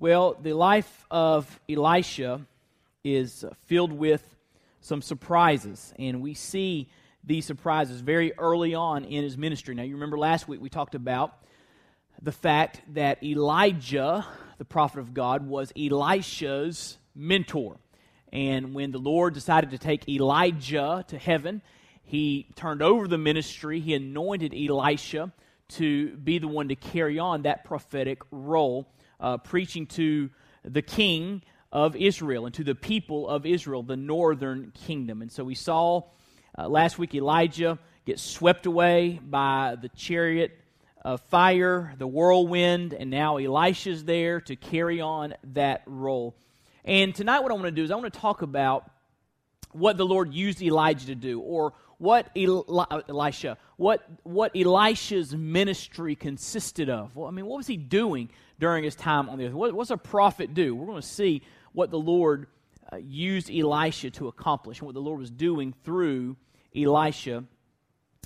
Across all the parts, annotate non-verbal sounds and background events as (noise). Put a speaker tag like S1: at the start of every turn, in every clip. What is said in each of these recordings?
S1: Well, the life of Elisha is filled with some surprises, and we see these surprises very early on in his ministry. Now, you remember last week we talked about the fact that Elijah, the prophet of God, was Elisha's mentor. And when the Lord decided to take Elijah to heaven, he turned over the ministry, he anointed Elisha to be the one to carry on that prophetic role uh, preaching to the king of Israel and to the people of Israel, the northern kingdom. And so we saw uh, last week Elijah get swept away by the chariot of fire, the whirlwind, and now Elisha's there to carry on that role. And tonight, what I want to do is I want to talk about what the Lord used Elijah to do, or what Eli- Elisha, what what Elisha's ministry consisted of. Well, I mean, what was he doing during his time on the earth. What, what's a prophet do? We're going to see what the Lord uh, used Elisha to accomplish and what the Lord was doing through Elisha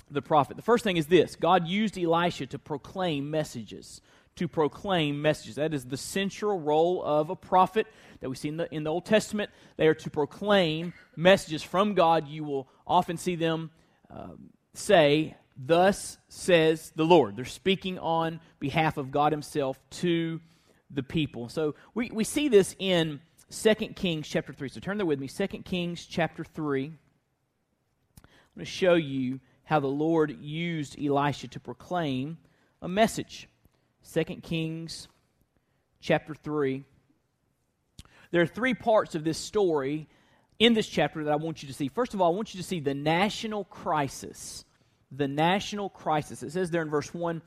S1: the prophet. The first thing is this God used Elisha to proclaim messages. To proclaim messages. That is the central role of a prophet that we see in the, in the Old Testament. They are to proclaim messages from God. You will often see them um, say, Thus says the Lord. They're speaking on behalf of God Himself to the people. So we, we see this in 2 Kings chapter 3. So turn there with me. 2 Kings chapter 3. I'm going to show you how the Lord used Elisha to proclaim a message. 2 Kings chapter 3. There are three parts of this story in this chapter that I want you to see. First of all, I want you to see the national crisis the national crisis. It says there in verse 1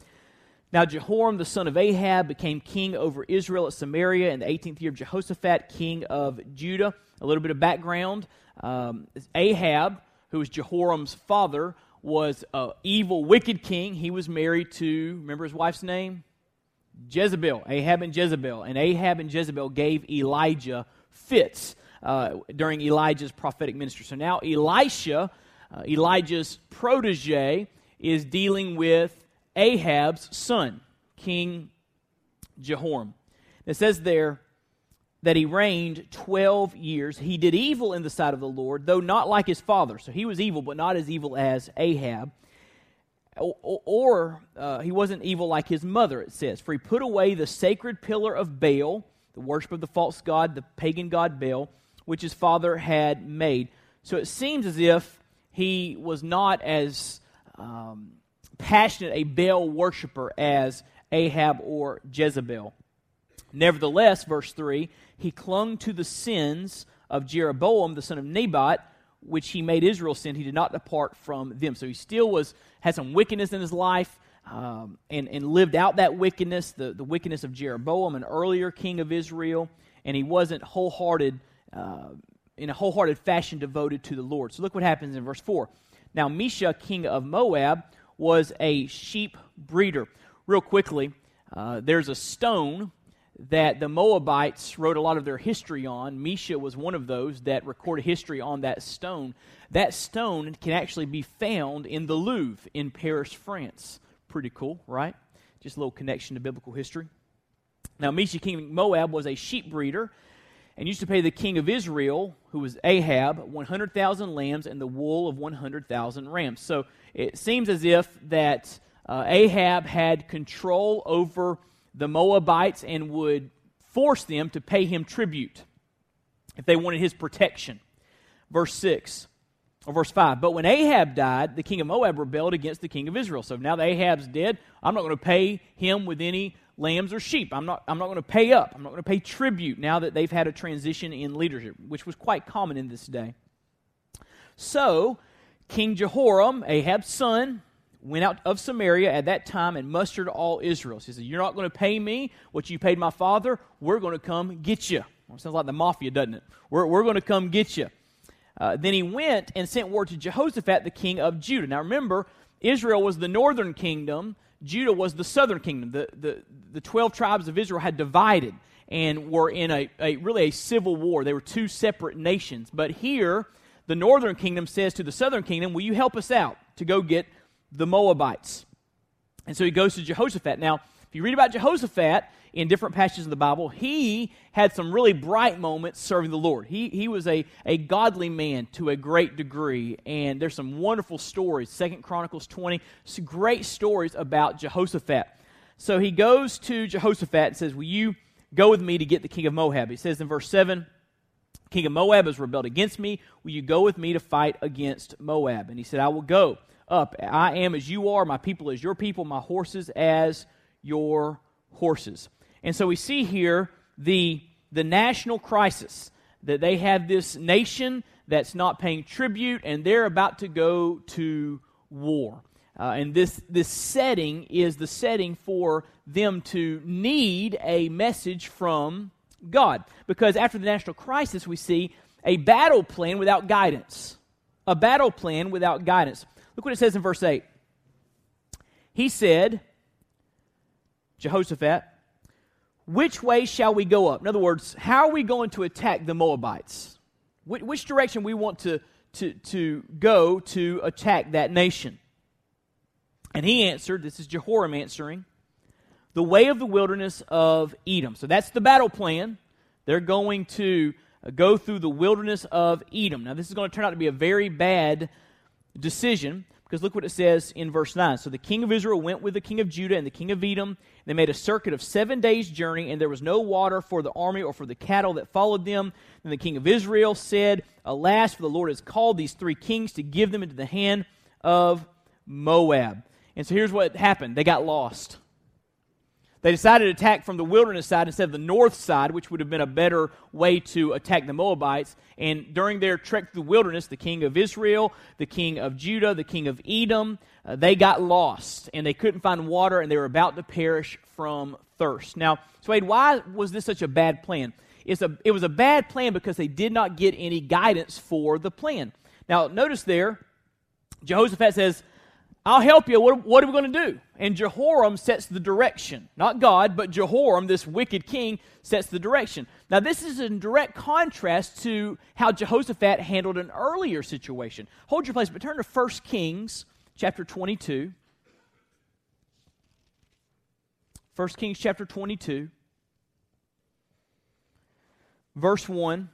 S1: Now Jehoram the son of Ahab became king over Israel at Samaria in the 18th year of Jehoshaphat, king of Judah. A little bit of background um, Ahab, who was Jehoram's father, was an evil, wicked king. He was married to, remember his wife's name? Jezebel, Ahab and Jezebel. And Ahab and Jezebel gave Elijah fits uh, during Elijah's prophetic ministry. So now Elisha uh, Elijah's protege is dealing with Ahab's son, King Jehoram. It says there that he reigned 12 years. He did evil in the sight of the Lord, though not like his father. So he was evil, but not as evil as Ahab. Or, or uh, he wasn't evil like his mother, it says. For he put away the sacred pillar of Baal, the worship of the false god, the pagan god Baal, which his father had made. So it seems as if he was not as um, passionate a Baal worshiper as Ahab or Jezebel. Nevertheless, verse 3, he clung to the sins of Jeroboam, the son of Nebat, which he made Israel sin. He did not depart from them. So he still was had some wickedness in his life um, and, and lived out that wickedness, the, the wickedness of Jeroboam, an earlier king of Israel, and he wasn't wholehearted uh, in a wholehearted fashion devoted to the Lord. So look what happens in verse 4. Now, Mesha, king of Moab, was a sheep breeder. Real quickly, uh, there's a stone that the Moabites wrote a lot of their history on. Mesha was one of those that recorded history on that stone. That stone can actually be found in the Louvre in Paris, France. Pretty cool, right? Just a little connection to biblical history. Now, Mesha, king of Moab, was a sheep breeder and used to pay the king of Israel, who was Ahab, 100,000 lambs and the wool of 100,000 rams. So it seems as if that uh, Ahab had control over the Moabites and would force them to pay him tribute if they wanted his protection. Verse 6 or verse 5. But when Ahab died, the king of Moab rebelled against the king of Israel. So now that Ahab's dead, I'm not going to pay him with any lambs or sheep. I'm not, I'm not going to pay up. I'm not going to pay tribute now that they've had a transition in leadership, which was quite common in this day. So, King Jehoram, Ahab's son, went out of Samaria at that time and mustered all Israel. So he said, You're not going to pay me what you paid my father. We're going to come get you. Well, sounds like the mafia, doesn't it? We're, we're going to come get you. Uh, then he went and sent word to Jehoshaphat, the king of Judah. Now remember, Israel was the northern kingdom, Judah was the southern kingdom. The, the, the 12 tribes of Israel had divided and were in a, a really a civil war. They were two separate nations. But here, the northern kingdom says to the southern kingdom, Will you help us out to go get the Moabites? And so he goes to Jehoshaphat. Now, if you read about Jehoshaphat in different passages of the Bible, he had some really bright moments serving the Lord. He, he was a, a godly man to a great degree, and there's some wonderful stories. Second Chronicles 20, some great stories about Jehoshaphat. So he goes to Jehoshaphat and says, Will you go with me to get the king of Moab? He says in verse 7, King of Moab has rebelled against me. Will you go with me to fight against Moab? And he said, I will go up. I am as you are, my people as your people, my horses as your horses. And so we see here the, the national crisis that they have this nation that's not paying tribute and they're about to go to war. Uh, and this, this setting is the setting for them to need a message from God. Because after the national crisis, we see a battle plan without guidance. A battle plan without guidance. Look what it says in verse 8. He said, Jehoshaphat, which way shall we go up? In other words, how are we going to attack the Moabites? Which, direction we want to, to, to go to attack that nation? And he answered, this is Jehoram answering, the way of the wilderness of Edom. So that's the battle plan. They're going to go through the wilderness of Edom. Now, this is going to turn out to be a very bad decision because look what it says in verse 9. So the king of Israel went with the king of Judah and the king of Edom. They made a circuit of seven days' journey, and there was no water for the army or for the cattle that followed them. Then the king of Israel said, Alas, for the Lord has called these three kings to give them into the hand of Moab. And so here's what happened they got lost. They decided to attack from the wilderness side instead of the north side, which would have been a better way to attack the Moabites. And during their trek through the wilderness, the king of Israel, the king of Judah, the king of Edom, uh, they got lost and they couldn't find water and they were about to perish from thirst. Now, Swade, why was this such a bad plan? It's a, it was a bad plan because they did not get any guidance for the plan. Now, notice there, Jehoshaphat says, I'll help you. What, what are we going to do? And Jehoram sets the direction. Not God, but Jehoram, this wicked king, sets the direction. Now, this is in direct contrast to how Jehoshaphat handled an earlier situation. Hold your place, but turn to 1 Kings chapter 22. 1 Kings chapter 22, verse 1.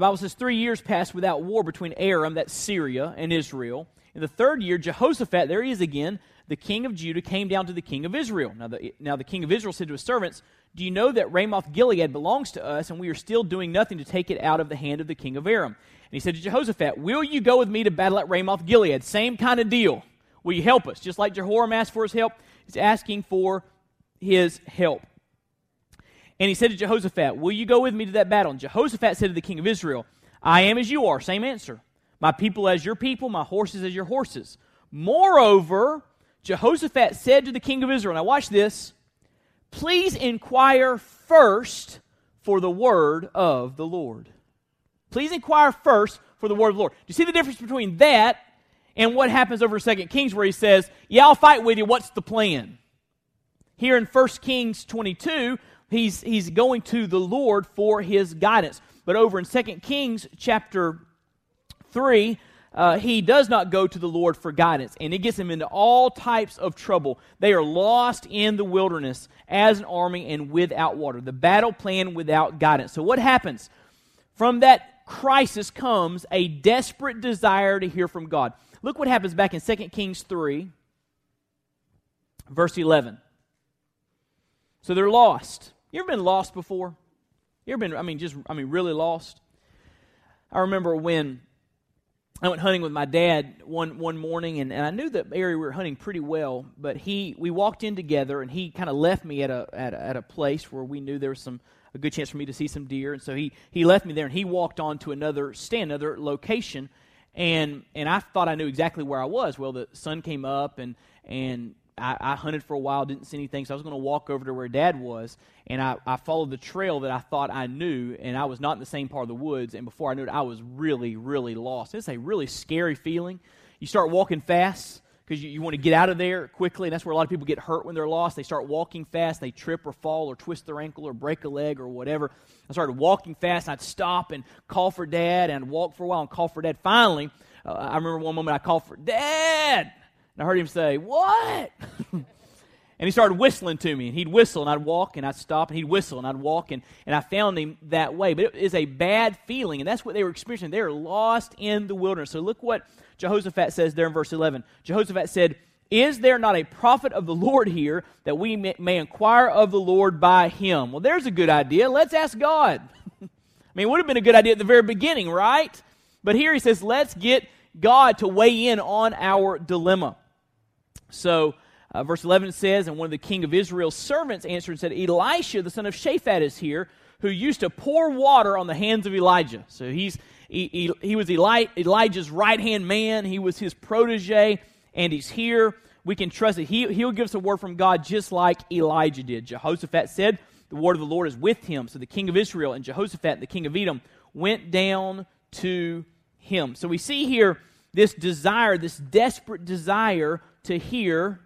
S1: The Bible says three years passed without war between Aram, that's Syria, and Israel. In the third year, Jehoshaphat, there he is again, the king of Judah, came down to the king of Israel. Now the, now the king of Israel said to his servants, Do you know that Ramoth Gilead belongs to us, and we are still doing nothing to take it out of the hand of the king of Aram? And he said to Jehoshaphat, Will you go with me to battle at Ramoth Gilead? Same kind of deal. Will you help us? Just like Jehoram asked for his help, he's asking for his help. And he said to Jehoshaphat, Will you go with me to that battle? And Jehoshaphat said to the king of Israel, I am as you are. Same answer. My people as your people, my horses as your horses. Moreover, Jehoshaphat said to the king of Israel, Now watch this. Please inquire first for the word of the Lord. Please inquire first for the word of the Lord. Do you see the difference between that and what happens over Second Kings where he says, Yeah, I'll fight with you. What's the plan? Here in 1 Kings 22, he's, he's going to the Lord for his guidance. But over in 2 Kings chapter 3, uh, he does not go to the Lord for guidance, and it gets him into all types of trouble. They are lost in the wilderness as an army and without water. The battle plan without guidance. So, what happens? From that crisis comes a desperate desire to hear from God. Look what happens back in 2 Kings 3, verse 11. So they're lost. You ever been lost before? You ever been, I mean, just, I mean, really lost? I remember when I went hunting with my dad one, one morning, and, and I knew the area we were hunting pretty well, but he, we walked in together, and he kind of left me at a, at a, at a place where we knew there was some, a good chance for me to see some deer, and so he, he left me there, and he walked on to another stand, another location, and, and I thought I knew exactly where I was. Well, the sun came up, and, and I, I, hunted for a while, didn't see anything, so I was going to walk over to where Dad was, and I, I, followed the trail that I thought I knew, and I was not in the same part of the woods, and before I knew it, I was really, really lost. It's a really scary feeling. You start walking fast because you, you want to get out of there quickly. And that's where a lot of people get hurt when they're lost. They start walking fast, they trip or fall or twist their ankle or break a leg or whatever. I started walking fast. I'd stop and call for dad and walk for a while and call for dad. Finally, uh, I remember one moment I called for dad. And I heard him say, What? (laughs) And he started whistling to me, and he'd whistle, and I'd walk, and I'd stop, and he'd whistle, and I'd walk, and, and I found him that way. But it is a bad feeling, and that's what they were experiencing. They were lost in the wilderness. So look what Jehoshaphat says there in verse 11. Jehoshaphat said, Is there not a prophet of the Lord here that we may, may inquire of the Lord by him? Well, there's a good idea. Let's ask God. (laughs) I mean, it would have been a good idea at the very beginning, right? But here he says, Let's get God to weigh in on our dilemma. So, uh, verse 11 says, And one of the king of Israel's servants answered and said, Elisha, the son of Shaphat, is here, who used to pour water on the hands of Elijah. So he's, he, he, he was Eli, Elijah's right hand man, he was his protege, and he's here. We can trust that he, he'll give us a word from God just like Elijah did. Jehoshaphat said, The word of the Lord is with him. So the king of Israel and Jehoshaphat, the king of Edom, went down to him. So we see here this desire, this desperate desire to hear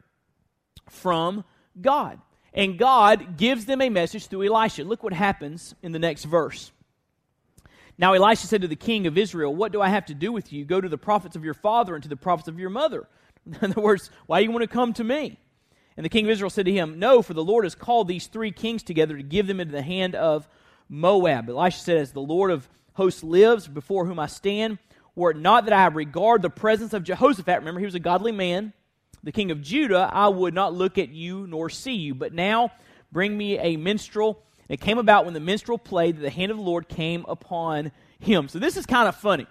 S1: from God. And God gives them a message through Elisha. Look what happens in the next verse. Now Elisha said to the king of Israel, What do I have to do with you? Go to the prophets of your father and to the prophets of your mother. (laughs) In other words, why do you want to come to me? And the king of Israel said to him, No, for the Lord has called these three kings together to give them into the hand of Moab. Elisha said, As the Lord of hosts lives, before whom I stand, were it not that I regard the presence of Jehoshaphat, remember he was a godly man, the king of Judah, I would not look at you nor see you. But now bring me a minstrel. And it came about when the minstrel played that the hand of the Lord came upon him. So this is kind of funny.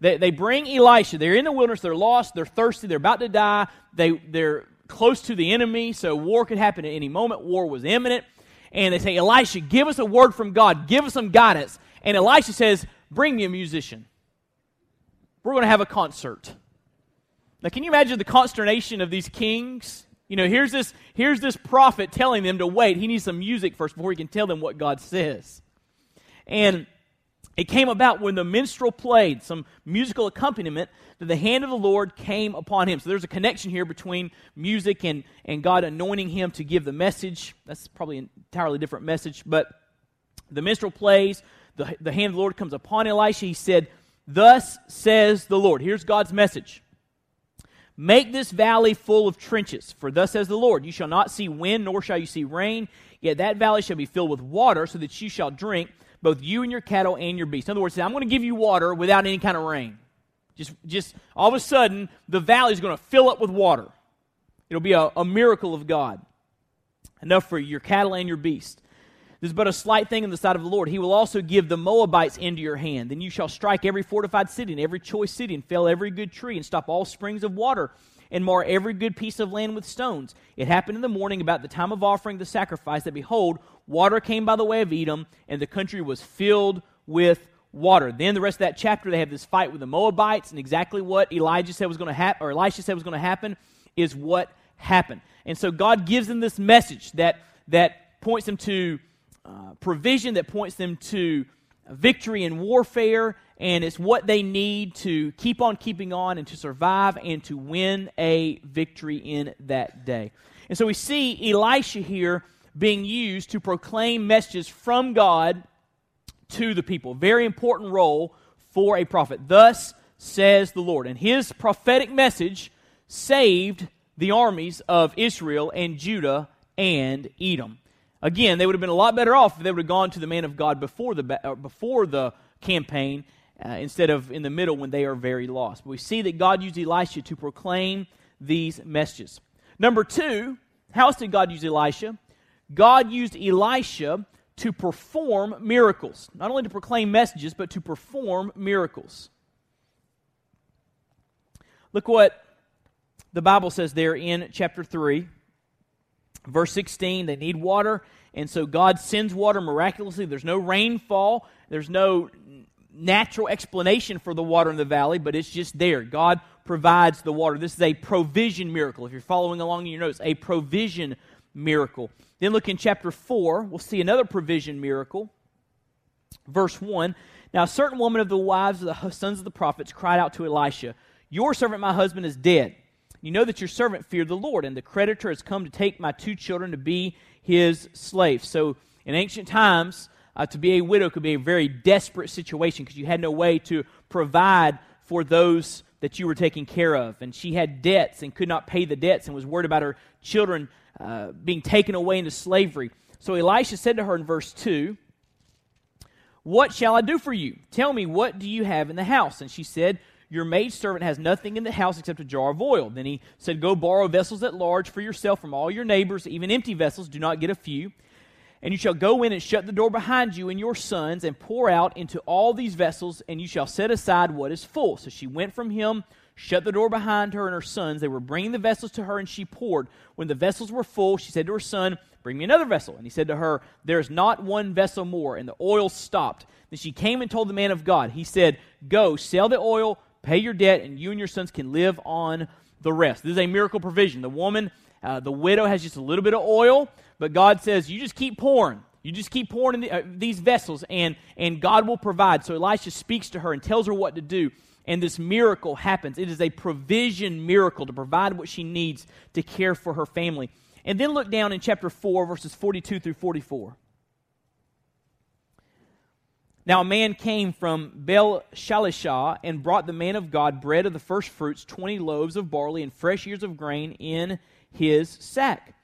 S1: They, they bring Elisha. They're in the wilderness. They're lost. They're thirsty. They're about to die. They, they're close to the enemy, so war could happen at any moment. War was imminent. And they say, Elisha, give us a word from God. Give us some guidance. And Elisha says, Bring me a musician. We're going to have a concert. Now, can you imagine the consternation of these kings? You know, here's this, here's this prophet telling them to wait. He needs some music first before he can tell them what God says. And it came about when the minstrel played some musical accompaniment that the hand of the Lord came upon him. So there's a connection here between music and, and God anointing him to give the message. That's probably an entirely different message. But the minstrel plays, the, the hand of the Lord comes upon Elisha. He said, Thus says the Lord. Here's God's message Make this valley full of trenches, for thus says the Lord, you shall not see wind, nor shall you see rain, yet that valley shall be filled with water, so that you shall drink, both you and your cattle and your beasts. In other words, I'm going to give you water without any kind of rain. Just, just all of a sudden, the valley is going to fill up with water. It'll be a, a miracle of God. Enough for your cattle and your beasts. This is but a slight thing in the sight of the Lord. He will also give the Moabites into your hand. Then you shall strike every fortified city and every choice city, and fell every good tree, and stop all springs of water, and mar every good piece of land with stones. It happened in the morning about the time of offering the sacrifice that, behold, water came by the way of Edom, and the country was filled with water. Then the rest of that chapter, they have this fight with the Moabites, and exactly what Elijah said was going to happen, or Elisha said was going to happen, is what happened. And so God gives them this message that that points them to uh, provision that points them to victory in warfare, and it's what they need to keep on keeping on and to survive and to win a victory in that day. And so we see Elisha here being used to proclaim messages from God to the people. Very important role for a prophet. Thus says the Lord. And his prophetic message saved the armies of Israel and Judah and Edom. Again, they would have been a lot better off if they would have gone to the man of God before the, uh, before the campaign uh, instead of in the middle when they are very lost. But we see that God used Elisha to proclaim these messages. Number two, how else did God use Elisha? God used Elisha to perform miracles. Not only to proclaim messages, but to perform miracles. Look what the Bible says there in chapter 3. Verse 16, they need water, and so God sends water miraculously. There's no rainfall, there's no natural explanation for the water in the valley, but it's just there. God provides the water. This is a provision miracle. If you're following along in your notes, a provision miracle. Then look in chapter 4, we'll see another provision miracle. Verse 1 Now, a certain woman of the wives of the sons of the prophets cried out to Elisha, Your servant, my husband, is dead. You know that your servant feared the Lord, and the creditor has come to take my two children to be his slaves. So, in ancient times, uh, to be a widow could be a very desperate situation because you had no way to provide for those that you were taking care of. And she had debts and could not pay the debts and was worried about her children uh, being taken away into slavery. So Elisha said to her in verse 2, What shall I do for you? Tell me, what do you have in the house? And she said, Your maidservant has nothing in the house except a jar of oil. Then he said, Go borrow vessels at large for yourself from all your neighbors, even empty vessels. Do not get a few. And you shall go in and shut the door behind you and your sons, and pour out into all these vessels, and you shall set aside what is full. So she went from him, shut the door behind her and her sons. They were bringing the vessels to her, and she poured. When the vessels were full, she said to her son, Bring me another vessel. And he said to her, There is not one vessel more. And the oil stopped. Then she came and told the man of God. He said, Go, sell the oil, pay your debt, and you and your sons can live on the rest. This is a miracle provision. The woman, uh, the widow, has just a little bit of oil. But God says, you just keep pouring. You just keep pouring in the, uh, these vessels, and, and God will provide. So Elisha speaks to her and tells her what to do. And this miracle happens. It is a provision miracle to provide what she needs to care for her family. And then look down in chapter 4, verses 42 through 44. Now a man came from Baal Shalishah and brought the man of God bread of the first fruits, 20 loaves of barley, and fresh ears of grain in his sack.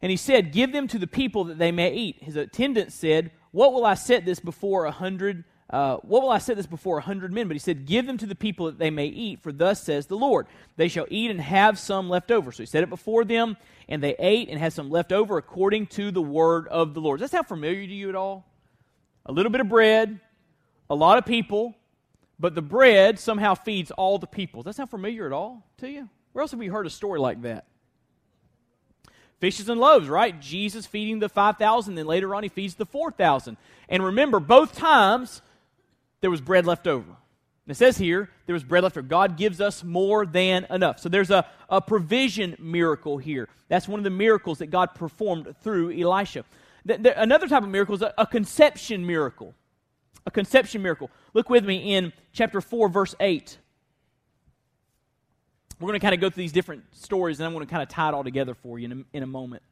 S1: And he said, Give them to the people that they may eat. His attendant said, What will I set this before a hundred? Uh, what will I set this before a hundred men? But he said, Give them to the people that they may eat, for thus says the Lord, They shall eat and have some left over. So he set it before them, and they ate and had some left over according to the word of the Lord. Does that sound familiar to you at all? A little bit of bread, a lot of people, but the bread somehow feeds all the people. Does that sound familiar at all to you? Where else have we heard a story like that? fishes and loaves, right? Jesus feeding the 5,000, then later on he feeds the 4,000. And remember, both times there was bread left over. And It says here, there was bread left over. God gives us more than enough. So there's a, a provision miracle here. That's one of the miracles that God performed through Elisha. The, the, another type of miracle is a, a conception miracle. A conception miracle. Look with me in chapter 4, verse 8. We're going to kind of go through these different stories, and I'm going to kind of tie it all together for you in a, in a moment.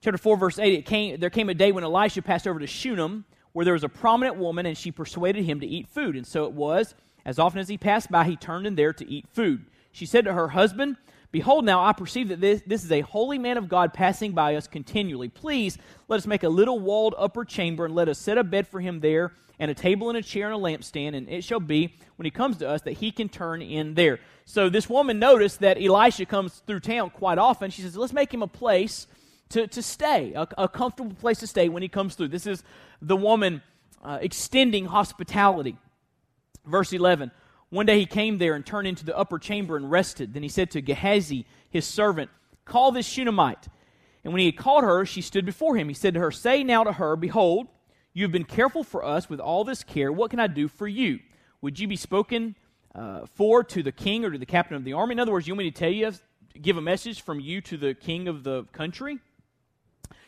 S1: Chapter 4, verse 8 it came, There came a day when Elisha passed over to Shunem, where there was a prominent woman, and she persuaded him to eat food. And so it was, as often as he passed by, he turned in there to eat food. She said to her husband, Behold, now I perceive that this, this is a holy man of God passing by us continually. Please let us make a little walled upper chamber, and let us set a bed for him there and a table and a chair and a lampstand, and it shall be, when he comes to us, that he can turn in there. So this woman noticed that Elisha comes through town quite often. She says, let's make him a place to, to stay, a, a comfortable place to stay when he comes through. This is the woman uh, extending hospitality. Verse 11 One day he came there and turned into the upper chamber and rested. Then he said to Gehazi, his servant, Call this Shunammite. And when he had called her, she stood before him. He said to her, Say now to her, Behold, you have been careful for us with all this care. What can I do for you? Would you be spoken uh, for to the king or to the captain of the army? In other words, you want me to tell you, give a message from you to the king of the country?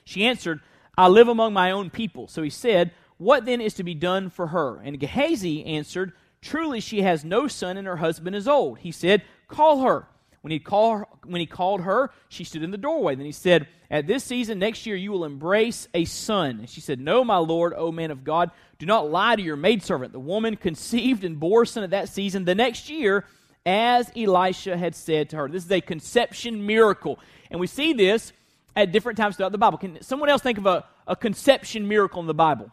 S1: She answered, I live among my own people. So he said, What then is to be done for her? And Gehazi answered, Truly she has no son, and her husband is old. He said, Call her. When he, called her, when he called her, she stood in the doorway. Then he said, At this season next year you will embrace a son. And she said, No, my lord, O man of God, do not lie to your maidservant. The woman conceived and bore a son at that season the next year, as Elisha had said to her. This is a conception miracle. And we see this at different times throughout the Bible. Can someone else think of a, a conception miracle in the Bible?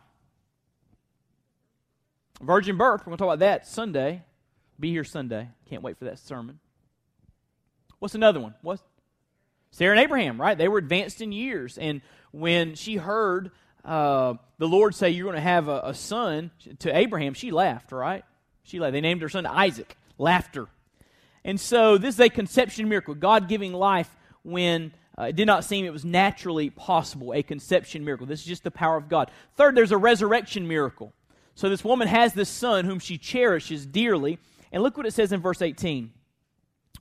S1: Virgin birth. We're going to talk about that Sunday. Be here Sunday. Can't wait for that sermon. What's another one? What? Sarah and Abraham, right? They were advanced in years. And when she heard uh, the Lord say, You're going to have a, a, son to Abraham, she laughed, right? She laughed. They named her son Isaac. Laughter. And so this is a conception miracle, God giving life when uh, it did not seem it was naturally possible, a conception miracle. This is just the power of God. Third, there's a resurrection miracle. So this woman has this son whom she cherishes dearly. And look what it says in verse 18.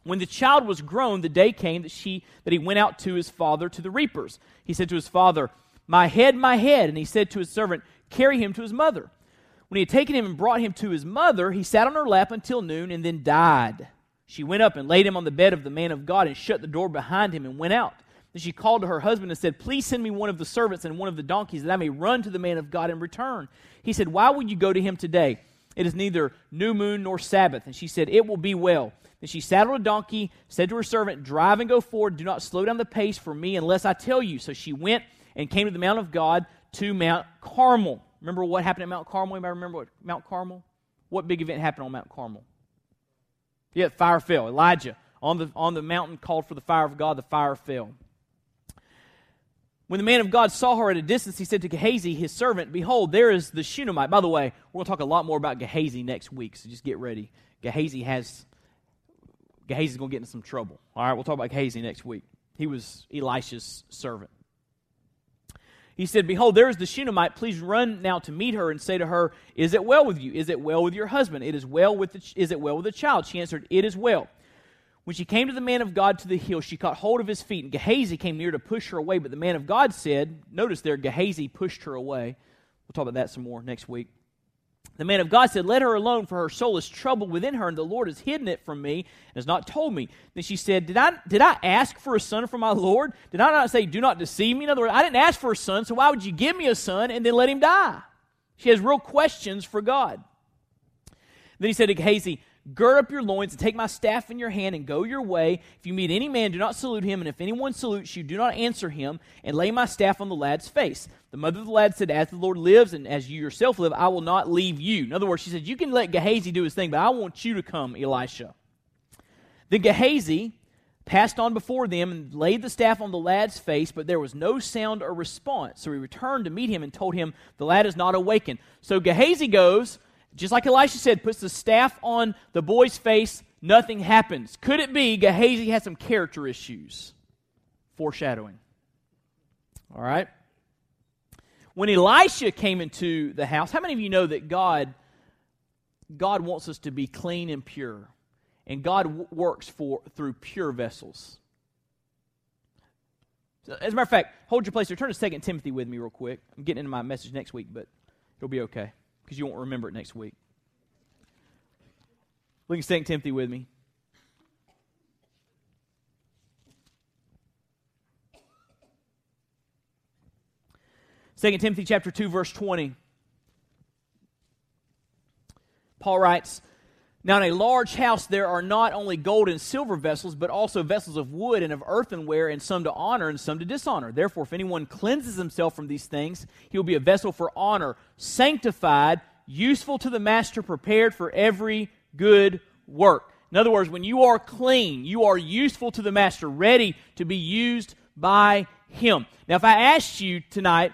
S1: When the child was grown, the day came that, she, that he went out to his father to the reapers. He said to his father, My head, my head. And he said to his servant, Carry him to his mother. When he had taken him and brought him to his mother, he sat on her lap until noon and then died. She went up and laid him on the bed of the man of God and shut the door behind him and went out. Then she called to her husband and said, Please send me one of the servants and one of the donkeys that I may run to the man of God and return. He said, Why would you go to him today? It is neither new moon nor Sabbath. And she said, It will be well. Then she saddled a donkey, said to her servant, Drive and go forward. Do not slow down the pace for me unless I tell you. So she went and came to the Mount of God to Mount Carmel. Remember what happened at Mount Carmel? Anybody remember what Mount Carmel? What big event happened on Mount Carmel? Yeah, fire fell. Elijah on the, on the mountain called for the fire of God. The fire fell. When the man of God saw her at a distance, he said to Gehazi, his servant, Behold, there is the Shunammite. By the way, we're going to talk a lot more about Gehazi next week, so just get ready. Gehazi has, Gehazi's going to get into some trouble. All right, we'll talk about Gehazi next week. He was Elisha's servant. He said, Behold, there is the Shunammite. Please run now to meet her and say to her, Is it well with you? Is it well with your husband? It is well with the, is it well with the child? She answered, It is well. When she came to the man of God to the hill, she caught hold of his feet, and Gehazi came near to push her away. But the man of God said, Notice there, Gehazi pushed her away. We'll talk about that some more next week. The man of God said, Let her alone, for her soul is troubled within her, and the Lord has hidden it from me and has not told me. Then she said, Did I, did I ask for a son from my Lord? Did I not say, Do not deceive me? In other words, I didn't ask for a son, so why would you give me a son and then let him die? She has real questions for God. Then he said to Gehazi, Gird up your loins and take my staff in your hand and go your way. If you meet any man, do not salute him, and if anyone salutes you, do not answer him, and lay my staff on the lad's face. The mother of the lad said, As the Lord lives, and as you yourself live, I will not leave you. In other words, she said, You can let Gehazi do his thing, but I want you to come, Elisha. Then Gehazi passed on before them and laid the staff on the lad's face, but there was no sound or response. So he returned to meet him and told him, The lad is not awakened. So Gehazi goes just like Elisha said, puts the staff on the boy's face, nothing happens. Could it be Gehazi had some character issues? Foreshadowing. All right? When Elisha came into the house, how many of you know that God God wants us to be clean and pure? And God w- works for through pure vessels. So, as a matter of fact, hold your place there. Turn to 2 Timothy with me real quick. I'm getting into my message next week, but it'll be okay because you won't remember it next week. Look at 2 Timothy with me. Second Timothy chapter 2 verse 20. Paul writes, Now in a large house there are not only gold and silver vessels, but also vessels of wood and of earthenware, and some to honor and some to dishonor. Therefore, if anyone cleanses himself from these things, he will be a vessel for honor, sanctified, useful to the master, prepared for every good work. In other words, when you are clean, you are useful to the master, ready to be used by him. Now, if I asked you tonight,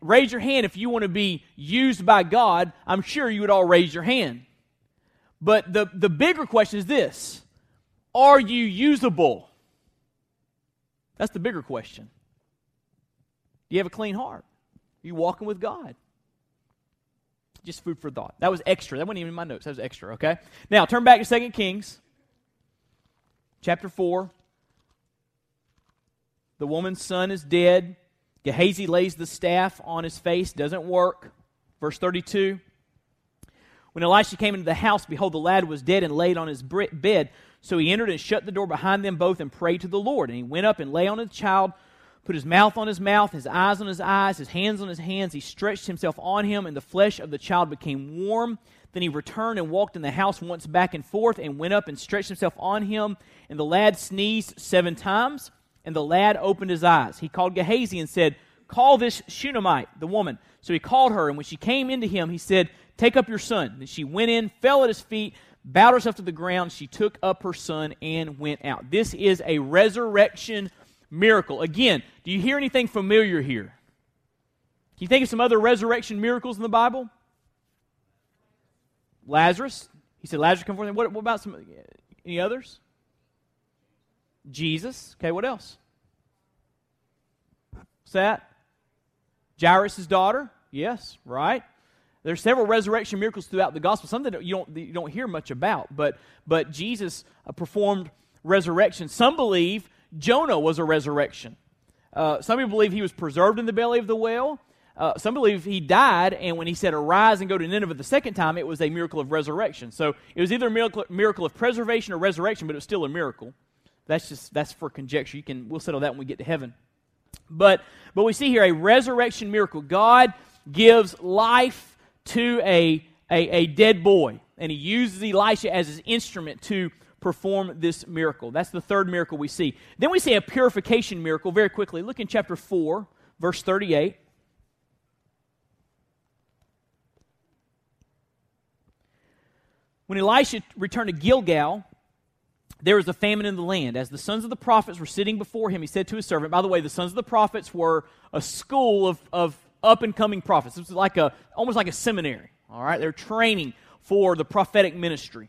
S1: raise your hand if you want to be used by God, I'm sure you would all raise your hand. But the, the bigger question is this Are you usable? That's the bigger question. Do you have a clean heart? Are you walking with God? Just food for thought. That was extra. That wasn't even in my notes. That was extra, okay? Now, turn back to Second Kings, chapter 4. The woman's son is dead. Gehazi lays the staff on his face. Doesn't work. Verse 32. When Elisha came into the house, behold, the lad was dead and laid on his bed. So he entered and shut the door behind them both and prayed to the Lord. And he went up and lay on the child put his mouth on his mouth, his eyes on his eyes, his hands on his hands. He stretched himself on him, and the flesh of the child became warm. Then he returned and walked in the house once back and forth, and went up and stretched himself on him. And the lad sneezed seven times, and the lad opened his eyes. He called Gehazi and said, Call this Shunammite, the woman. So he called her, and when she came into him, he said, Take up your son. And she went in, fell at his feet, bowed herself to the ground. She took up her son and went out. This is a resurrection miracle. Again, do you hear anything familiar here? Can you think of some other resurrection miracles in the Bible? Lazarus. He said, Lazarus come forth. What, what about some any others? Jesus. Okay, what else? What's that? Jairus' daughter. Yes, right. There's several resurrection miracles throughout the gospel. something that you don't, you don't hear much about, but, but Jesus uh, performed resurrection. Some believe Jonah was a resurrection. Uh, some people believe he was preserved in the belly of the whale. uh, some believe he died, and when he said, Arise and go to Nineveh the second time, it was a miracle of resurrection. So it was either a miracle, miracle of preservation or resurrection, but it was still a miracle. That's just that's for conjecture. You can we'll settle that when we get to heaven. But but we see here a resurrection miracle. God gives life to a, a, a dead boy, and he uses Elisha as his instrument to perform this miracle. That's the third miracle we see. Then we see a purification miracle very quickly. Look in chapter 4, verse 38. When Elisha returned to Gilgal, there was a famine in the land. As the sons of the prophets were sitting before him, he said to his servant, by the way, the sons of the prophets were a school of, of up and coming prophets. Was like a, almost like a seminary. All right, they're training for the prophetic ministry.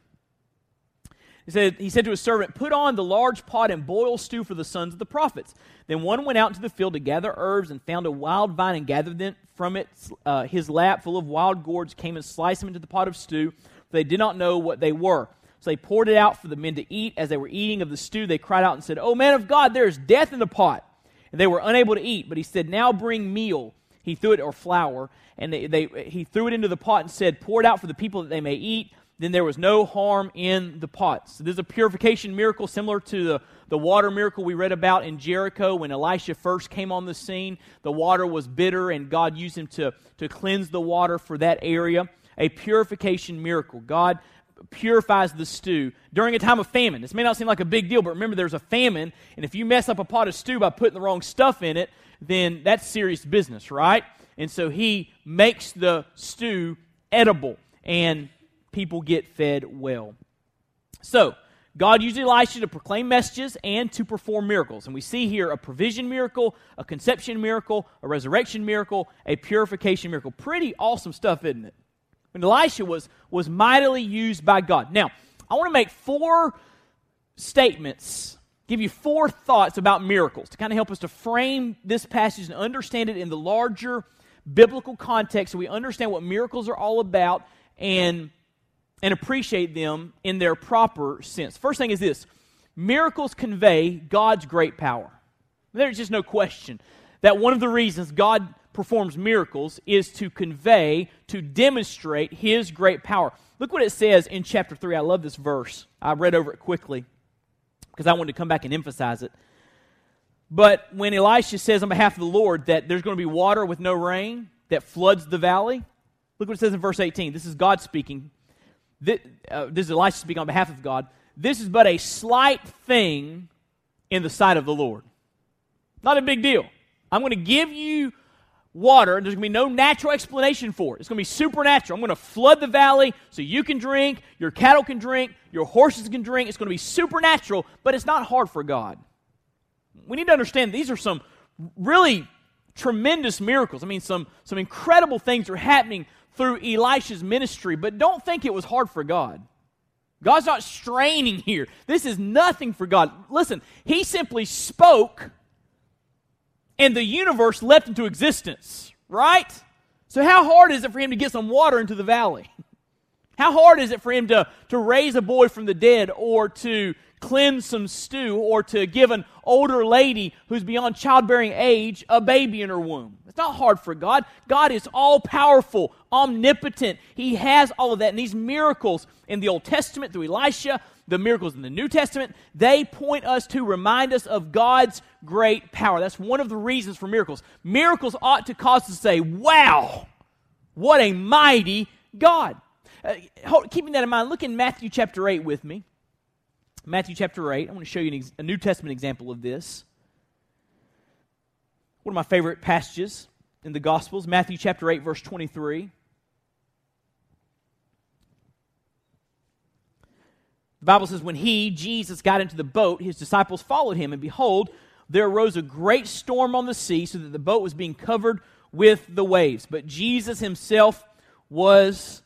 S1: He said, he said to his servant, Put on the large pot and boil stew for the sons of the prophets. Then one went out into the field to gather herbs and found a wild vine and gathered them from it. Uh, his lap full of wild gourds came and sliced them into the pot of stew. For they did not know what they were. So they poured it out for the men to eat. As they were eating of the stew, they cried out and said, Oh, man of God, there is death in the pot. And they were unable to eat. But he said, Now bring meal. He threw it, or flour, and they, they, he threw it into the pot and said, Pour it out for the people that they may eat then there was no harm in the pots. So this is a purification miracle similar to the, the water miracle we read about in Jericho when Elisha first came on the scene. The water was bitter, and God used him to, to cleanse the water for that area. A purification miracle. God purifies the stew during a time of famine. This may not seem like a big deal, but remember there's a famine, and if you mess up a pot of stew by putting the wrong stuff in it, then that's serious business, right? And so he makes the stew edible. And people get fed well. So, God used Elisha to proclaim messages and to perform miracles. And we see here a provision miracle, a conception miracle, a resurrection miracle, a purification miracle. Pretty awesome stuff, isn't it? When Elisha was, was mightily used by God. Now, I want to make four statements, give you four thoughts about miracles to kind of help us to frame this passage and understand it in the larger biblical context so we understand what miracles are all about and and appreciate them in their proper sense. First thing is this miracles convey God's great power. There's just no question that one of the reasons God performs miracles is to convey, to demonstrate His great power. Look what it says in chapter 3. I love this verse. I read over it quickly because I wanted to come back and emphasize it. But when Elisha says on behalf of the Lord that there's going to be water with no rain that floods the valley, look what it says in verse 18. This is God speaking. This, uh, this is Elisha speaking on behalf of God. This is but a slight thing in the sight of the Lord. Not a big deal. I'm going to give you water, and there's going to be no natural explanation for it. It's going to be supernatural. I'm going to flood the valley so you can drink, your cattle can drink, your horses can drink. It's going to be supernatural, but it's not hard for God. We need to understand these are some really tremendous miracles. I mean, some, some incredible things are happening through Elisha's ministry, but don't think it was hard for God. God's not straining here. This is nothing for God. Listen, he simply spoke and the universe leapt into existence, right? So, how hard is it for him to get some water into the valley? (laughs) How hard is it for him to, to raise a boy from the dead or to cleanse some stew or to give an older lady who's beyond childbearing age a baby in her womb. It's not hard for God. God is all powerful, omnipotent. He has all of that. And these miracles in the Old Testament through Elisha, the miracles in the New Testament, they point us to remind us of God's great power. That's one of the reasons for miracles. Miracles ought to cause us to say, wow, what a mighty God. Uh, keeping that in mind, look in Matthew chapter 8 with me. Matthew chapter 8. I want to show you ex- a New Testament example of this. One of my favorite passages in the Gospels, Matthew chapter 8, verse 23. The Bible says, When he, Jesus, got into the boat, his disciples followed him, and behold, there arose a great storm on the sea, so that the boat was being covered with the waves. But Jesus himself was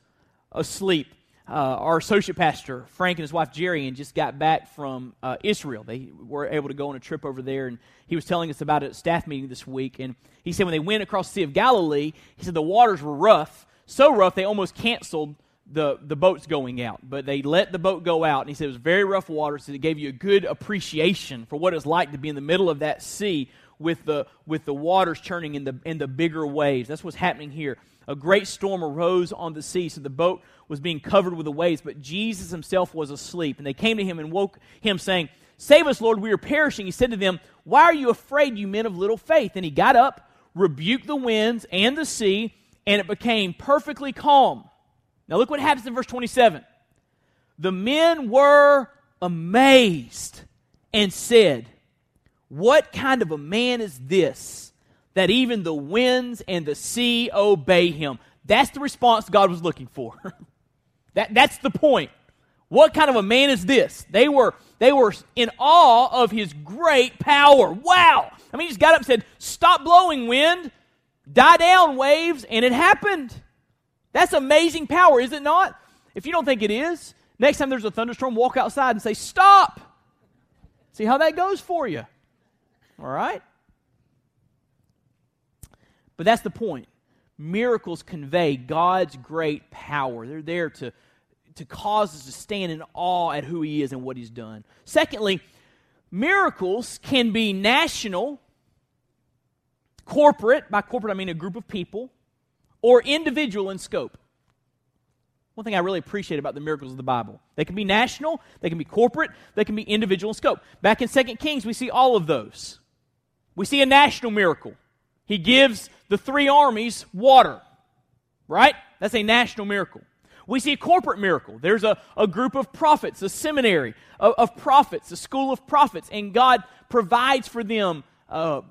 S1: asleep uh, our associate pastor, Frank, and his wife Jerry, and just got back from uh, Israel. They were able to go on a trip over there, and he was telling us about it at staff meeting this week. And he said when they went across the Sea of Galilee, he said the waters were rough, so rough they almost canceled the, the boats going out. But they let the boat go out, and he said it was very rough water, so it gave you a good appreciation for what it's like to be in the middle of that sea with the, with the waters churning in the, in the bigger waves. That's what's happening here. A great storm arose on the sea, so the boat was being covered with the waves, but Jesus himself was asleep. And they came to him and woke him, saying, Save us, Lord, we are perishing. He said to them, Why are you afraid, you men of little faith? And he got up, rebuked the winds and the sea, and it became perfectly calm. Now look what happens in verse 27. The men were amazed and said, What kind of a man is this that even the winds and the sea obey him? That's the response God was looking for. (laughs) that, that's the point. What kind of a man is this? They were, they were in awe of his great power. Wow. I mean, he just got up and said, Stop blowing, wind, die down, waves, and it happened. That's amazing power, is it not? If you don't think it is, next time there's a thunderstorm, walk outside and say, Stop. See how that goes for you. All right? But that's the point. Miracles convey God's great power. They're there to, to cause us to stand in awe at who He is and what He's done. Secondly, miracles can be national, corporate, by corporate I mean a group of people, or individual in scope. One thing I really appreciate about the miracles of the Bible. They can be national, they can be corporate, they can be individual in scope. Back in 2 Kings, we see all of those. We see a national miracle. He gives the three armies water, right? That's a national miracle. We see a corporate miracle. There's a, a group of prophets, a seminary of, of prophets, a school of prophets, and God provides for them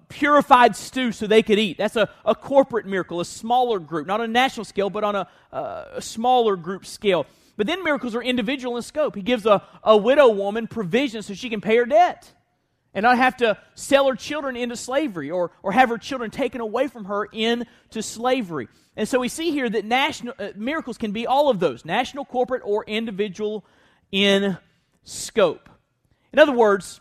S1: purified stew so they could eat. That's a, a corporate miracle, a smaller group, not on a national scale, but on a, a smaller group scale. But then miracles are individual in scope. He gives a, a widow woman provision so she can pay her debt and not have to sell her children into slavery or, or have her children taken away from her into slavery. And so we see here that national uh, miracles can be all of those national, corporate, or individual in scope. In other words,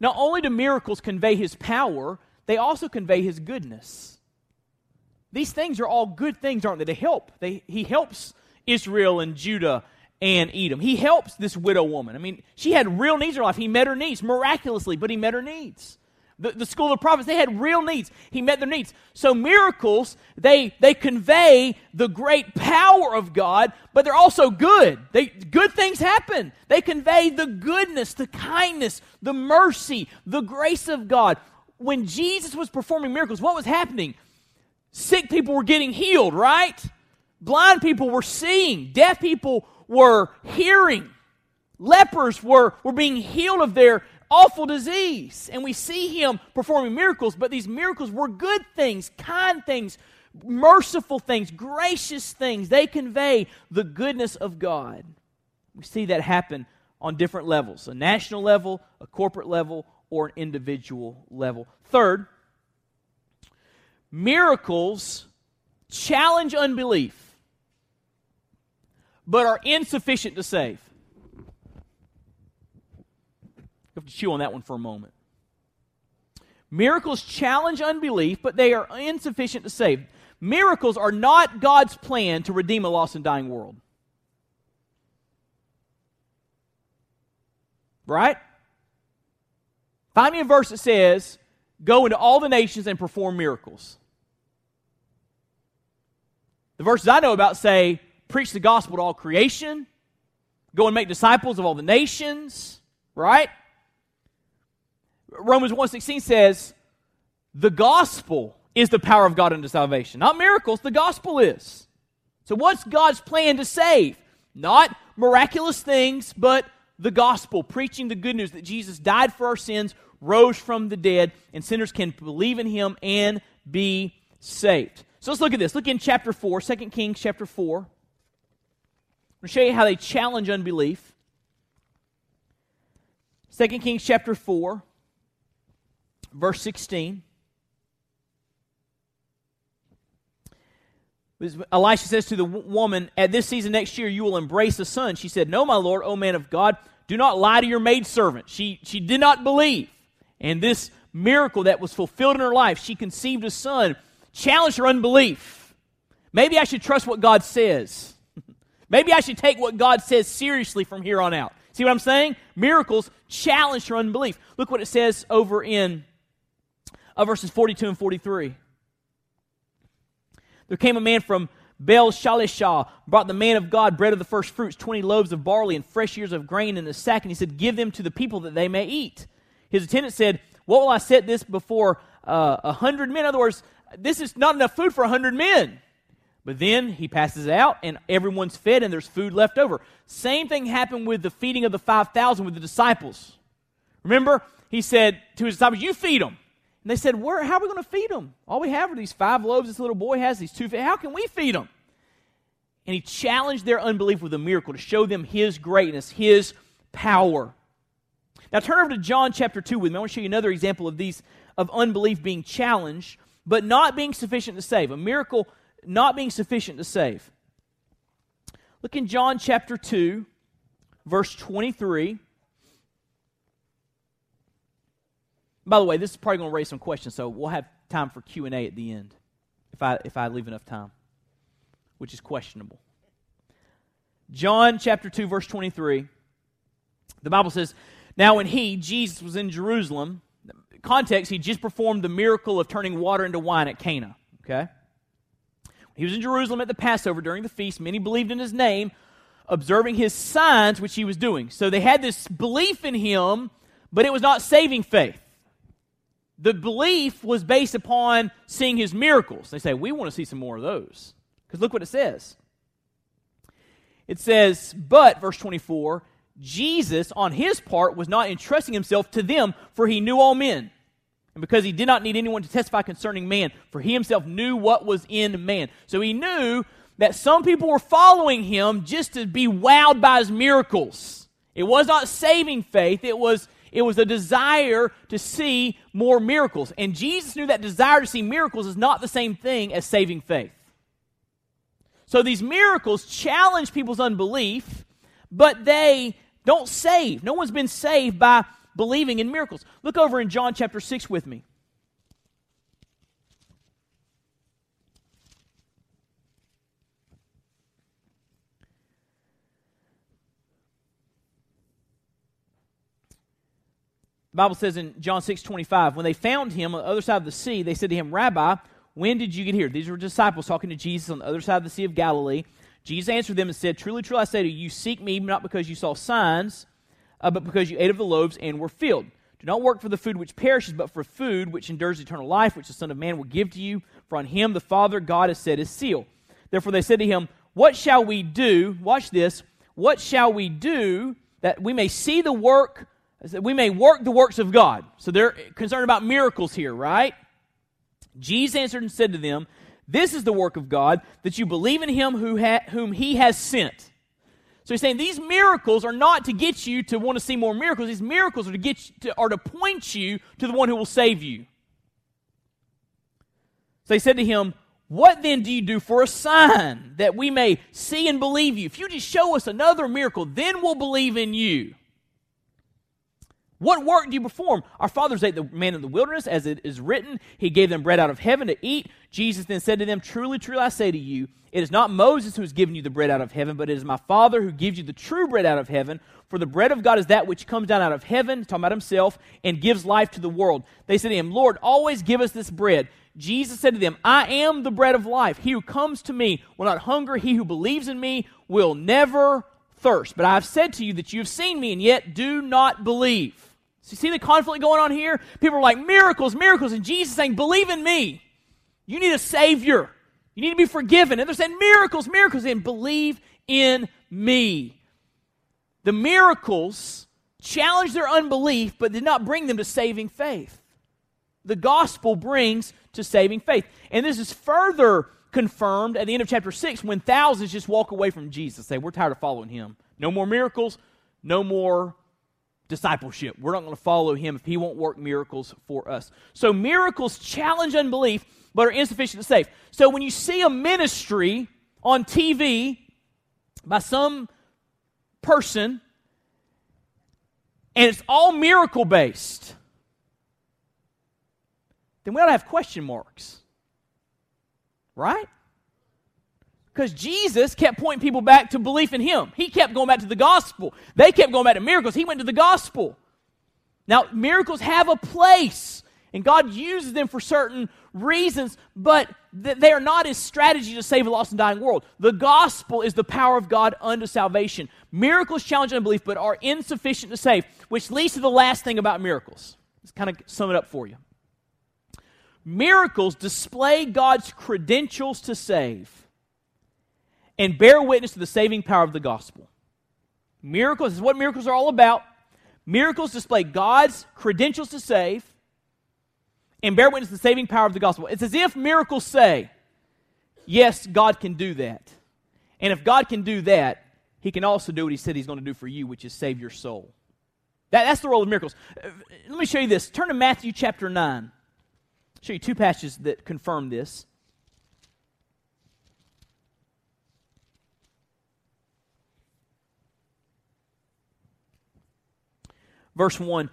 S1: not only do miracles convey his power, they also convey his goodness. These things are all good things, aren't they? To help. They, he helps Israel and Judah and Edom. He helps this widow woman. I mean, she had real needs in her life. He met her needs miraculously, but he met her needs. The, the school of prophets, they had real needs. He met their needs. So miracles, they, they convey the great power of God, but they're also good. They, good things happen. They convey the goodness, the kindness, the mercy, the grace of God. When Jesus was performing miracles, what was happening? Sick people were getting healed, right? Blind people were seeing. Deaf people were hearing. Lepers were, were being healed of their awful disease. And we see him performing miracles, but these miracles were good things, kind things, merciful things, gracious things. They convey the goodness of God. We see that happen on different levels a national level, a corporate level, or an individual level. Third, miracles challenge unbelief, but are insufficient to save. You have to chew on that one for a moment. Miracles challenge unbelief, but they are insufficient to save. Miracles are not God's plan to redeem a lost and dying world. Right? Find me a verse that says, Go into all the nations and perform miracles. The verses I know about say, Preach the gospel to all creation, go and make disciples of all the nations, right? Romans 1:16 says, "The gospel is the power of God unto salvation." Not miracles, the gospel is. So what's God's plan to save? Not miraculous things, but the gospel, preaching the good news that Jesus died for our sins, rose from the dead, and sinners can believe in him and be saved. So let's look at this. Look in chapter 4, 2 Kings chapter 4. I'm going to show you how they challenge unbelief. 2 Kings chapter 4 verse 16. Elisha says to the woman, At this season next year you will embrace a son. She said, No, my Lord, O man of God, do not lie to your maidservant. She, she did not believe. And this miracle that was fulfilled in her life, she conceived a son, challenged her unbelief. Maybe I should trust what God says. (laughs) Maybe I should take what God says seriously from here on out. See what I'm saying? Miracles challenge her unbelief. Look what it says over in of verses 42 and 43. There came a man from Baal Shalishah, brought the man of God bread of the first fruits, 20 loaves of barley and fresh ears of grain in a sack, and he said, Give them to the people that they may eat. His attendant said, What will I set this before uh, a uh, hundred men? In other words, this is not enough food for a hundred men. But then he passes out, and everyone's fed, and there's food left over. Same thing happened with the feeding of the 5,000 with the disciples. Remember, he said to his disciples, You feed them. And they said, Where, How are we going to feed them? All we have are these five loaves this little boy has, these two. How can we feed them? And he challenged their unbelief with a miracle to show them his greatness, his power. Now turn over to John chapter 2 with me. I want to show you another example of these of unbelief being challenged, but not being sufficient to save. A miracle not being sufficient to save. Look in John chapter 2, verse 23. By the way, this is probably going to raise some questions, so we'll have time for Q&A at the end if I, if I leave enough time, which is questionable. John chapter 2, verse 23. The Bible says, Now when he, Jesus, was in Jerusalem, context, he just performed the miracle of turning water into wine at Cana. Okay? He was in Jerusalem at the Passover during the feast. Many believed in his name, observing his signs which he was doing. So they had this belief in him, but it was not saving faith. The belief was based upon seeing his miracles. They say, We want to see some more of those. Because look what it says. It says, But, verse 24, Jesus, on his part, was not entrusting himself to them, for he knew all men and because he did not need anyone to testify concerning man, for he himself knew what was in man. So he knew that some people were following him just to be wowed by his miracles. It was not saving faith, it was, it was a desire to see more miracles. And Jesus knew that desire to see miracles is not the same thing as saving faith. So these miracles challenge people's unbelief, but they don't save. No one's been saved by believing in miracles. Look over in John chapter 6 with me. The Bible says in John 6 25, when they found him on the other side of the sea, they said to him, Rabbi, when did you get here? These were disciples talking to Jesus on the other side of the Sea of Galilee. Jesus answered them and said, Truly, truly, I say to you, you seek me not because you saw signs, uh, but because you ate of the loaves and were filled. Do not work for the food which perishes, but for food which endures eternal life, which the Son of Man will give to you. For on him the Father God has set his seal. Therefore they said to him, What shall we do? Watch this. What shall we do that we may see the work, that we may work the works of God? So they're concerned about miracles here, right? Jesus answered and said to them, This is the work of God, that you believe in him who ha- whom he has sent. So he's saying these miracles are not to get you to want to see more miracles. These miracles are to get to, are to point you to the one who will save you. So they said to him, What then do you do for a sign that we may see and believe you? If you just show us another miracle, then we'll believe in you. What work do you perform? Our fathers ate the man in the wilderness, as it is written. He gave them bread out of heaven to eat. Jesus then said to them, Truly, truly, I say to you, it is not Moses who has given you the bread out of heaven, but it is my Father who gives you the true bread out of heaven. For the bread of God is that which comes down out of heaven, talking about himself, and gives life to the world. They said to him, Lord, always give us this bread. Jesus said to them, I am the bread of life. He who comes to me will not hunger. He who believes in me will never thirst. But I have said to you that you have seen me, and yet do not believe. So you see the conflict going on here? People are like, miracles, miracles, and Jesus saying, believe in me. You need a Savior. You need to be forgiven. And they're saying, miracles, miracles, and believe in me. The miracles challenged their unbelief, but did not bring them to saving faith. The gospel brings to saving faith. And this is further confirmed at the end of chapter 6 when thousands just walk away from Jesus. Say, We're tired of following him. No more miracles, no more discipleship. We're not going to follow him if he won't work miracles for us. So miracles challenge unbelief, but are insufficient to save. So when you see a ministry on TV by some person and it's all miracle based, then we ought to have question marks. Right? Because Jesus kept pointing people back to belief in Him. He kept going back to the gospel. They kept going back to miracles. He went to the gospel. Now, miracles have a place. And God uses them for certain reasons, but they are not his strategy to save a lost and dying world. The gospel is the power of God unto salvation. Miracles challenge unbelief, but are insufficient to save, which leads to the last thing about miracles. Let's kind of sum it up for you. Miracles display God's credentials to save and bear witness to the saving power of the gospel. Miracles is what miracles are all about. Miracles display God's credentials to save and bear witness to the saving power of the gospel. It's as if miracles say, yes, God can do that. And if God can do that, he can also do what he said he's going to do for you, which is save your soul. That, that's the role of miracles. Let me show you this. Turn to Matthew chapter 9. Show you two passages that confirm this. Verse 1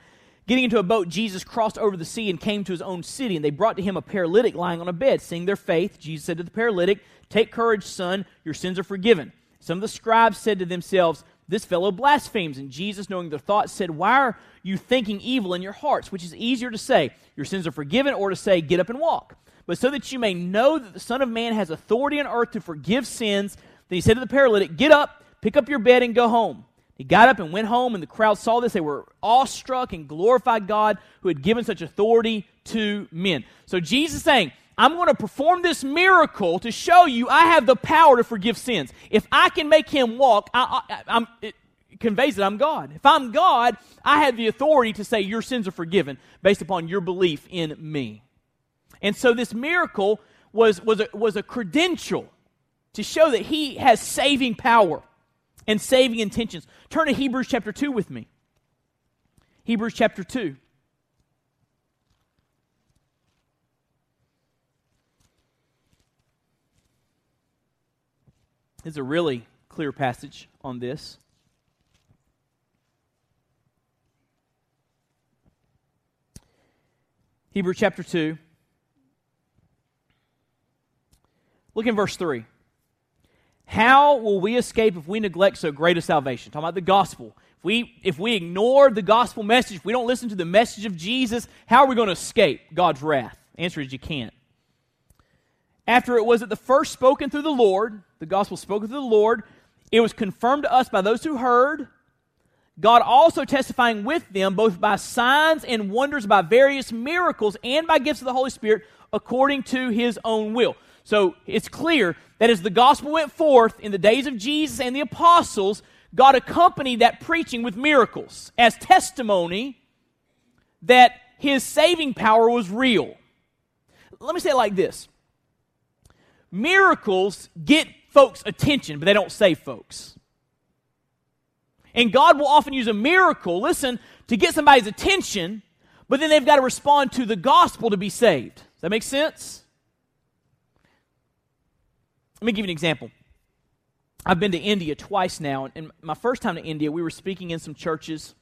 S1: Getting into a boat, Jesus crossed over the sea and came to his own city, and they brought to him a paralytic lying on a bed. Seeing their faith, Jesus said to the paralytic, Take courage, son, your sins are forgiven. Some of the scribes said to themselves, This fellow blasphemes. And Jesus, knowing their thoughts, said, Why are you thinking evil in your hearts? Which is easier to say, Your sins are forgiven, or to say, Get up and walk. But so that you may know that the Son of Man has authority on earth to forgive sins, then he said to the paralytic, Get up, pick up your bed, and go home. He got up and went home, and the crowd saw this. They were awestruck and glorified God who had given such authority to men. So Jesus saying, I'm going to perform this miracle to show you I have the power to forgive sins. If I can make him walk, I, I, it conveys that I'm God. If I'm God, I have the authority to say your sins are forgiven based upon your belief in me. And so this miracle was, was, a, was a credential to show that he has saving power and saving intentions. Turn to Hebrews chapter 2 with me. Hebrews chapter 2. Is a really clear passage on this. Hebrew chapter 2. Look in verse 3. How will we escape if we neglect so great a salvation? Talking about the gospel. If we, if we ignore the gospel message, if we don't listen to the message of Jesus, how are we going to escape God's wrath? answer is you can't. After it was at the first spoken through the Lord, the gospel spoken through the Lord, it was confirmed to us by those who heard, God also testifying with them, both by signs and wonders, by various miracles, and by gifts of the Holy Spirit, according to his own will. So it's clear that as the gospel went forth in the days of Jesus and the apostles, God accompanied that preaching with miracles as testimony that his saving power was real. Let me say it like this Miracles get folks' attention, but they don't save folks. And God will often use a miracle, listen, to get somebody's attention, but then they've got to respond to the gospel to be saved. Does that make sense? Let me give you an example. I've been to India twice now, and my first time to India, we were speaking in some churches.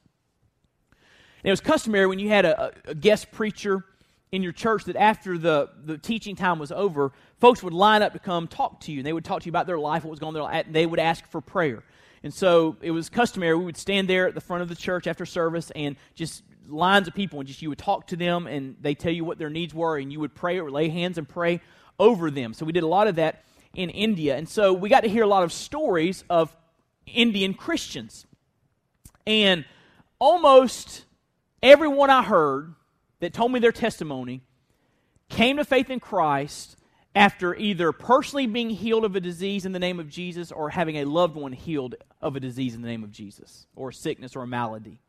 S1: And it was customary when you had a, a guest preacher in your church that after the, the teaching time was over, folks would line up to come talk to you. And they would talk to you about their life, what was going on, and they would ask for prayer. And so it was customary. We would stand there at the front of the church after service and just lines of people, and just you would talk to them, and they tell you what their needs were, and you would pray or lay hands and pray over them. So we did a lot of that in India. And so we got to hear a lot of stories of Indian Christians. And almost everyone I heard that told me their testimony came to faith in Christ after either personally being healed of a disease in the name of Jesus or having a loved one healed of a disease in the name of Jesus or sickness or a malady.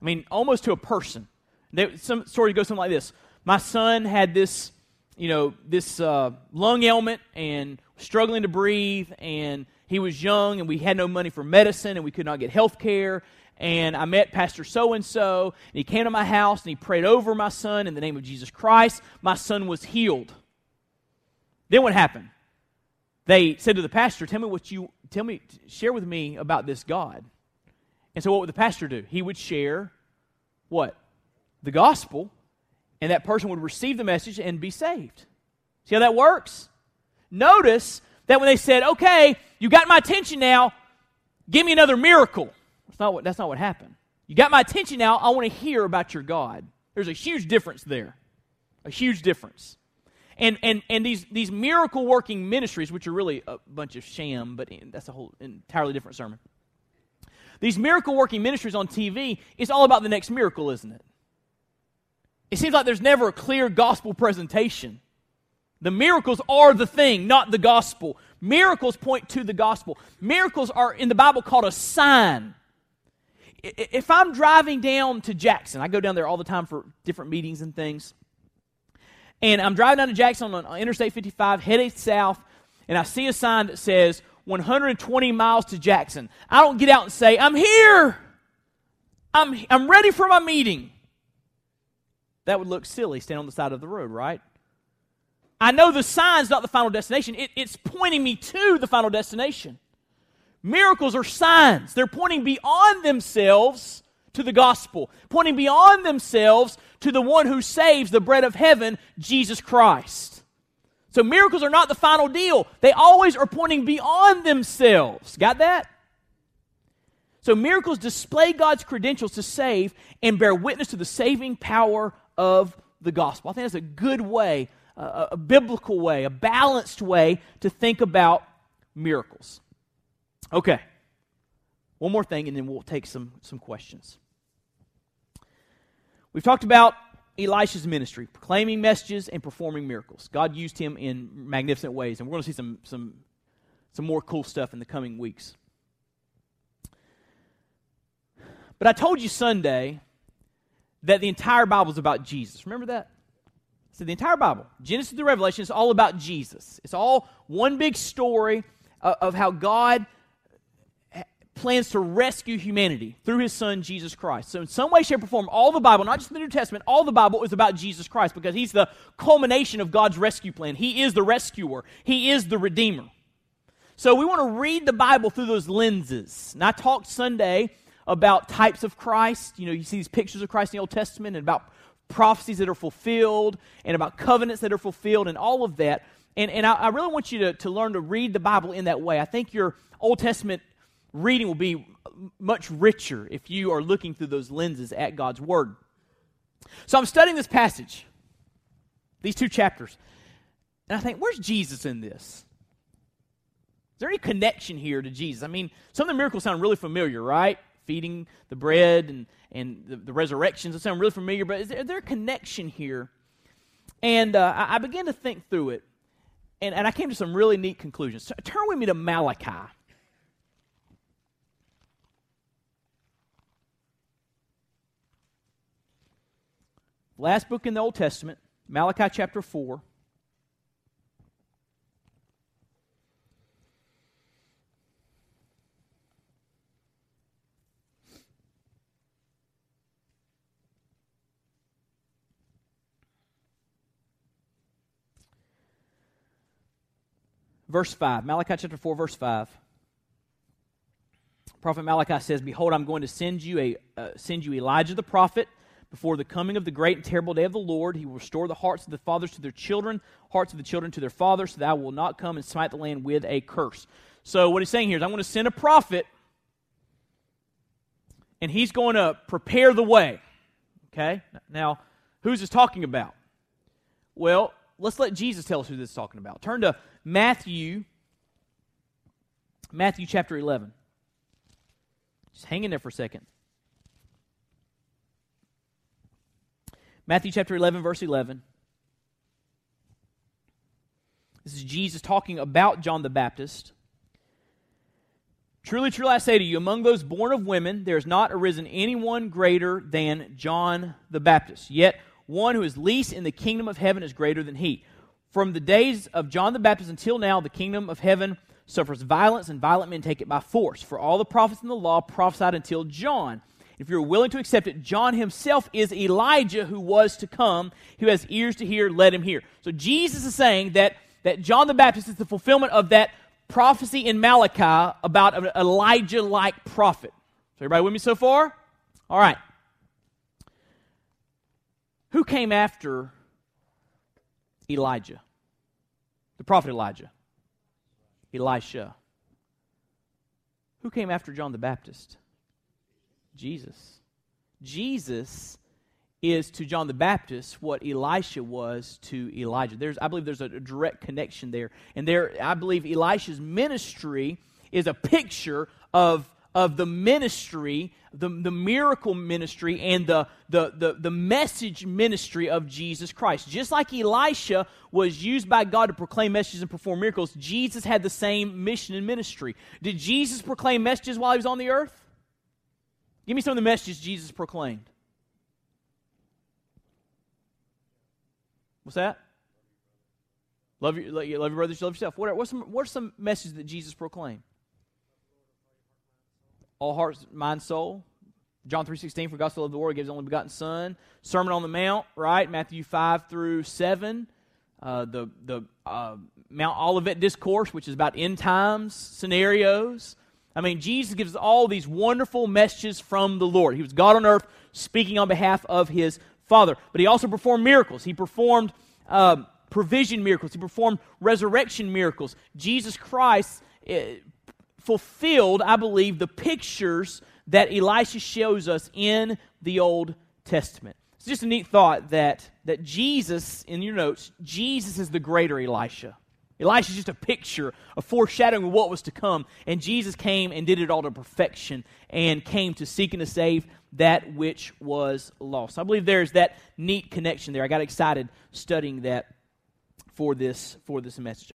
S1: I mean, almost to a person. They, some story goes something like this My son had this you know, this uh, lung ailment and struggling to breathe, and he was young, and we had no money for medicine, and we could not get health care. And I met Pastor so and so, and he came to my house and he prayed over my son in the name of Jesus Christ. My son was healed. Then what happened? They said to the pastor, Tell me what you, tell me, share with me about this God. And so what would the pastor do? He would share what? The gospel and that person would receive the message and be saved. See how that works? Notice that when they said, okay, you got my attention now, give me another miracle. That's not what, that's not what happened. You got my attention now, I want to hear about your God. There's a huge difference there. A huge difference. And, and, and these, these miracle working ministries, which are really a bunch of sham, but that's a whole entirely different sermon. These miracle working ministries on TV, it's all about the next miracle, isn't it? It seems like there's never a clear gospel presentation. The miracles are the thing, not the gospel. Miracles point to the gospel. Miracles are in the Bible called a sign. If I'm driving down to Jackson, I go down there all the time for different meetings and things. And I'm driving down to Jackson on Interstate 55, heading south, and I see a sign that says 120 miles to Jackson. I don't get out and say, I'm here. I'm, I'm ready for my meeting. That would look silly, standing on the side of the road, right? I know the sign's not the final destination. It, it's pointing me to the final destination. Miracles are signs. They're pointing beyond themselves to the gospel, pointing beyond themselves to the one who saves the bread of heaven, Jesus Christ. So miracles are not the final deal. They always are pointing beyond themselves. Got that? So miracles display God's credentials to save and bear witness to the saving power of the gospel. I think that's a good way a, a biblical way, a balanced way to think about miracles. Okay. One more thing, and then we'll take some, some questions. We've talked about Elisha's ministry, proclaiming messages and performing miracles. God used him in magnificent ways, and we're going to see some, some, some more cool stuff in the coming weeks. But I told you Sunday that the entire Bible is about Jesus. Remember that? So the entire Bible, Genesis to Revelation, is all about Jesus. It's all one big story of, of how God plans to rescue humanity through his son Jesus Christ. So in some way, shape, or form, all the Bible, not just the New Testament, all the Bible is about Jesus Christ because he's the culmination of God's rescue plan. He is the rescuer. He is the redeemer. So we want to read the Bible through those lenses. And I talked Sunday about types of Christ. You know, you see these pictures of Christ in the Old Testament and about prophecies that are fulfilled and about covenants that are fulfilled and all of that. And, and I, I really want you to, to learn to read the Bible in that way. I think your Old Testament reading will be much richer if you are looking through those lenses at God's Word. So I'm studying this passage, these two chapters, and I think, where's Jesus in this? Is there any connection here to Jesus? I mean, some of the miracles sound really familiar, right? Feeding the bread and, and the, the resurrections. It sound really familiar, but is there, is there a connection here? And uh, I, I, began to think through it, and, and I came to some really neat conclusions. Turn with me to Malachi. Last book in the Old Testament, Malachi chapter 4. verse 5. Malachi chapter 4, verse 5. Prophet Malachi says, Behold, I'm going to send you, a, uh, send you Elijah the prophet before the coming of the great and terrible day of the Lord. He will restore the hearts of the fathers to their children, hearts of the children to their fathers, so that I will not come and smite the land with a curse. So, what he's saying here is, I'm going to send a prophet, and he's going to prepare the way. Okay? Now, who's this talking about? Well, let's let Jesus tell us who this is talking about. Turn to Matthew, Matthew chapter 11. Just hang in there for a second. Matthew chapter 11, verse 11. This is Jesus talking about John the Baptist. Truly, truly, I say to you, among those born of women, there has not arisen anyone greater than John the Baptist. Yet, one who is least in the kingdom of heaven is greater than he. From the days of John the Baptist until now, the kingdom of heaven suffers violence, and violent men take it by force. For all the prophets in the law prophesied until John. If you're willing to accept it, John himself is Elijah who was to come. Who has ears to hear, let him hear. So Jesus is saying that, that John the Baptist is the fulfillment of that prophecy in Malachi about an Elijah like prophet. So, everybody with me so far? All right. Who came after Elijah, the prophet Elijah, Elisha. Who came after John the Baptist? Jesus. Jesus is to John the Baptist what Elisha was to Elijah. There's, I believe there's a direct connection there. And there, I believe Elisha's ministry is a picture of, of the ministry, the, the miracle ministry, and the, the, the, the message ministry of Jesus Christ. Just like Elisha was used by God to proclaim messages and perform miracles, Jesus had the same mission and ministry. Did Jesus proclaim messages while he was on the earth? Give me some of the messages Jesus proclaimed. What's that? Love your, love your brothers, love yourself. What are, what's some, what are some messages that Jesus proclaimed? All hearts, mind, soul. John 3.16, for God so loved the world, gives his only begotten Son. Sermon on the Mount, right? Matthew 5 through 7. Uh, the the uh, Mount Olivet Discourse, which is about end times scenarios. I mean, Jesus gives all these wonderful messages from the Lord. He was God on earth speaking on behalf of his Father. But he also performed miracles. He performed um, provision miracles. He performed resurrection miracles. Jesus Christ uh, fulfilled, I believe, the pictures that Elisha shows us in the Old Testament. It's just a neat thought that, that Jesus, in your notes, Jesus is the greater Elisha. Elisha is just a picture, a foreshadowing of what was to come. And Jesus came and did it all to perfection and came to seek and to save that which was lost. I believe there's that neat connection there. I got excited studying that for this for this message.